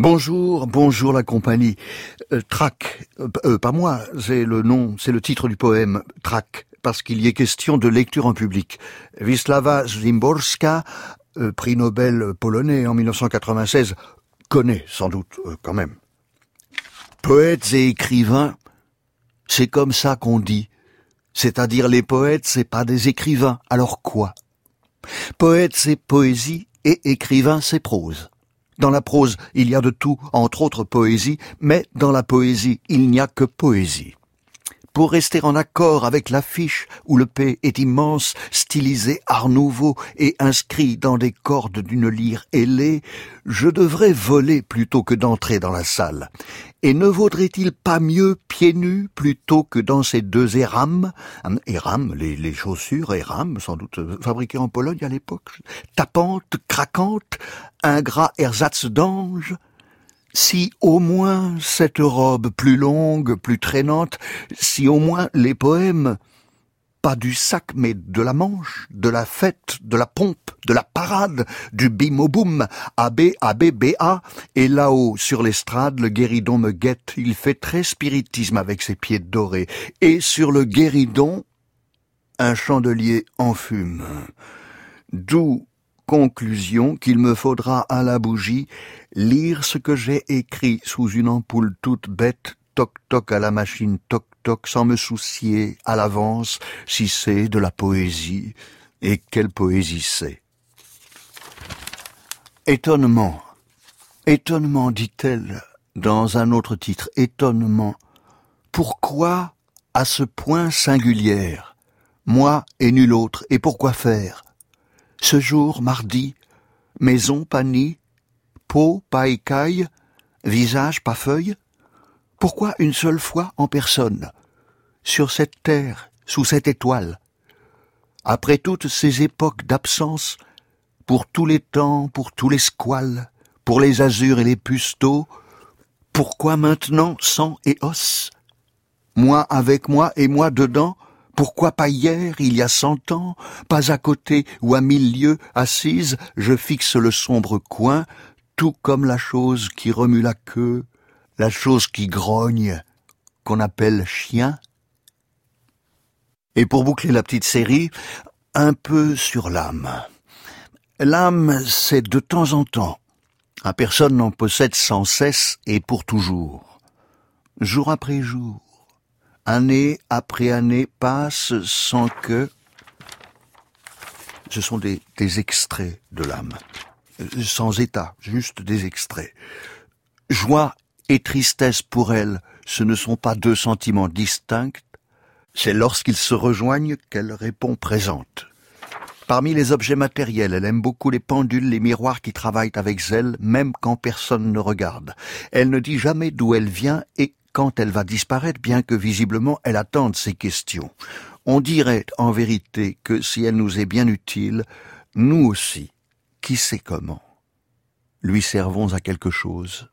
Bonjour, bonjour la compagnie. Euh, Trac, euh, euh, pas moi, c'est le nom, c'est le titre du poème, Trac, parce qu'il y est question de lecture en public. Wisława Zimborska, euh, prix Nobel polonais en 1996, connaît sans doute quand même. Poètes et écrivains, c'est comme ça qu'on dit. C'est-à-dire les poètes, c'est pas des écrivains. Alors quoi? Poète, c'est poésie et écrivain, c'est prose. Dans la prose, il y a de tout, entre autres poésie, mais dans la poésie, il n'y a que poésie. Pour rester en accord avec l'affiche où le P est immense, stylisé art nouveau et inscrit dans des cordes d'une lyre ailée, je devrais voler plutôt que d'entrer dans la salle. Et ne vaudrait-il pas mieux pieds nus plutôt que dans ces deux érames Érames, les, chaussures, érames, sans doute euh, fabriquées en Pologne à l'époque, tapantes, craquantes, un gras ersatz d'ange si au moins cette robe plus longue, plus traînante, si au moins les poèmes, pas du sac, mais de la manche, de la fête, de la pompe, de la parade, du bim-au-boum, AB, AB, et là-haut, sur l'estrade, le guéridon me guette, il fait très spiritisme avec ses pieds dorés, et sur le guéridon, un chandelier enfume. D'où conclusion qu'il me faudra à la bougie lire ce que j'ai écrit sous une ampoule toute bête, toc-toc à la machine, toc-toc, sans me soucier à l'avance si c'est de la poésie, et quelle poésie c'est. Étonnement, étonnement, dit-elle dans un autre titre, étonnement. Pourquoi à ce point singulière Moi et nul autre, et pourquoi faire? Ce jour, mardi, maison pas nid, peau pas écaille, visage pas feuille Pourquoi une seule fois en personne Sur cette terre, sous cette étoile? Après toutes ces époques d'absence, pour tous les temps, pour tous les squales, pour les azurs et les pusteaux, pourquoi maintenant sang et os? Moi avec moi et moi dedans, pourquoi pas hier, il y a cent ans, pas à côté ou à mille lieues, assise, je fixe le sombre coin, tout comme la chose qui remue la queue, la chose qui grogne, qu'on appelle chien Et pour boucler la petite série, un peu sur l'âme. L'âme, c'est de temps en temps. Un personne n'en possède sans cesse et pour toujours. Jour après jour, année après année passe sans que... Ce sont des, des extraits de l'âme, sans état, juste des extraits. Joie et tristesse pour elle, ce ne sont pas deux sentiments distincts, c'est lorsqu'ils se rejoignent qu'elle répond présente. Parmi les objets matériels, elle aime beaucoup les pendules, les miroirs qui travaillent avec zèle, même quand personne ne regarde. Elle ne dit jamais d'où elle vient et quand elle va disparaître, bien que visiblement elle attende ces questions. On dirait en vérité que si elle nous est bien utile, nous aussi, qui sait comment, lui servons à quelque chose.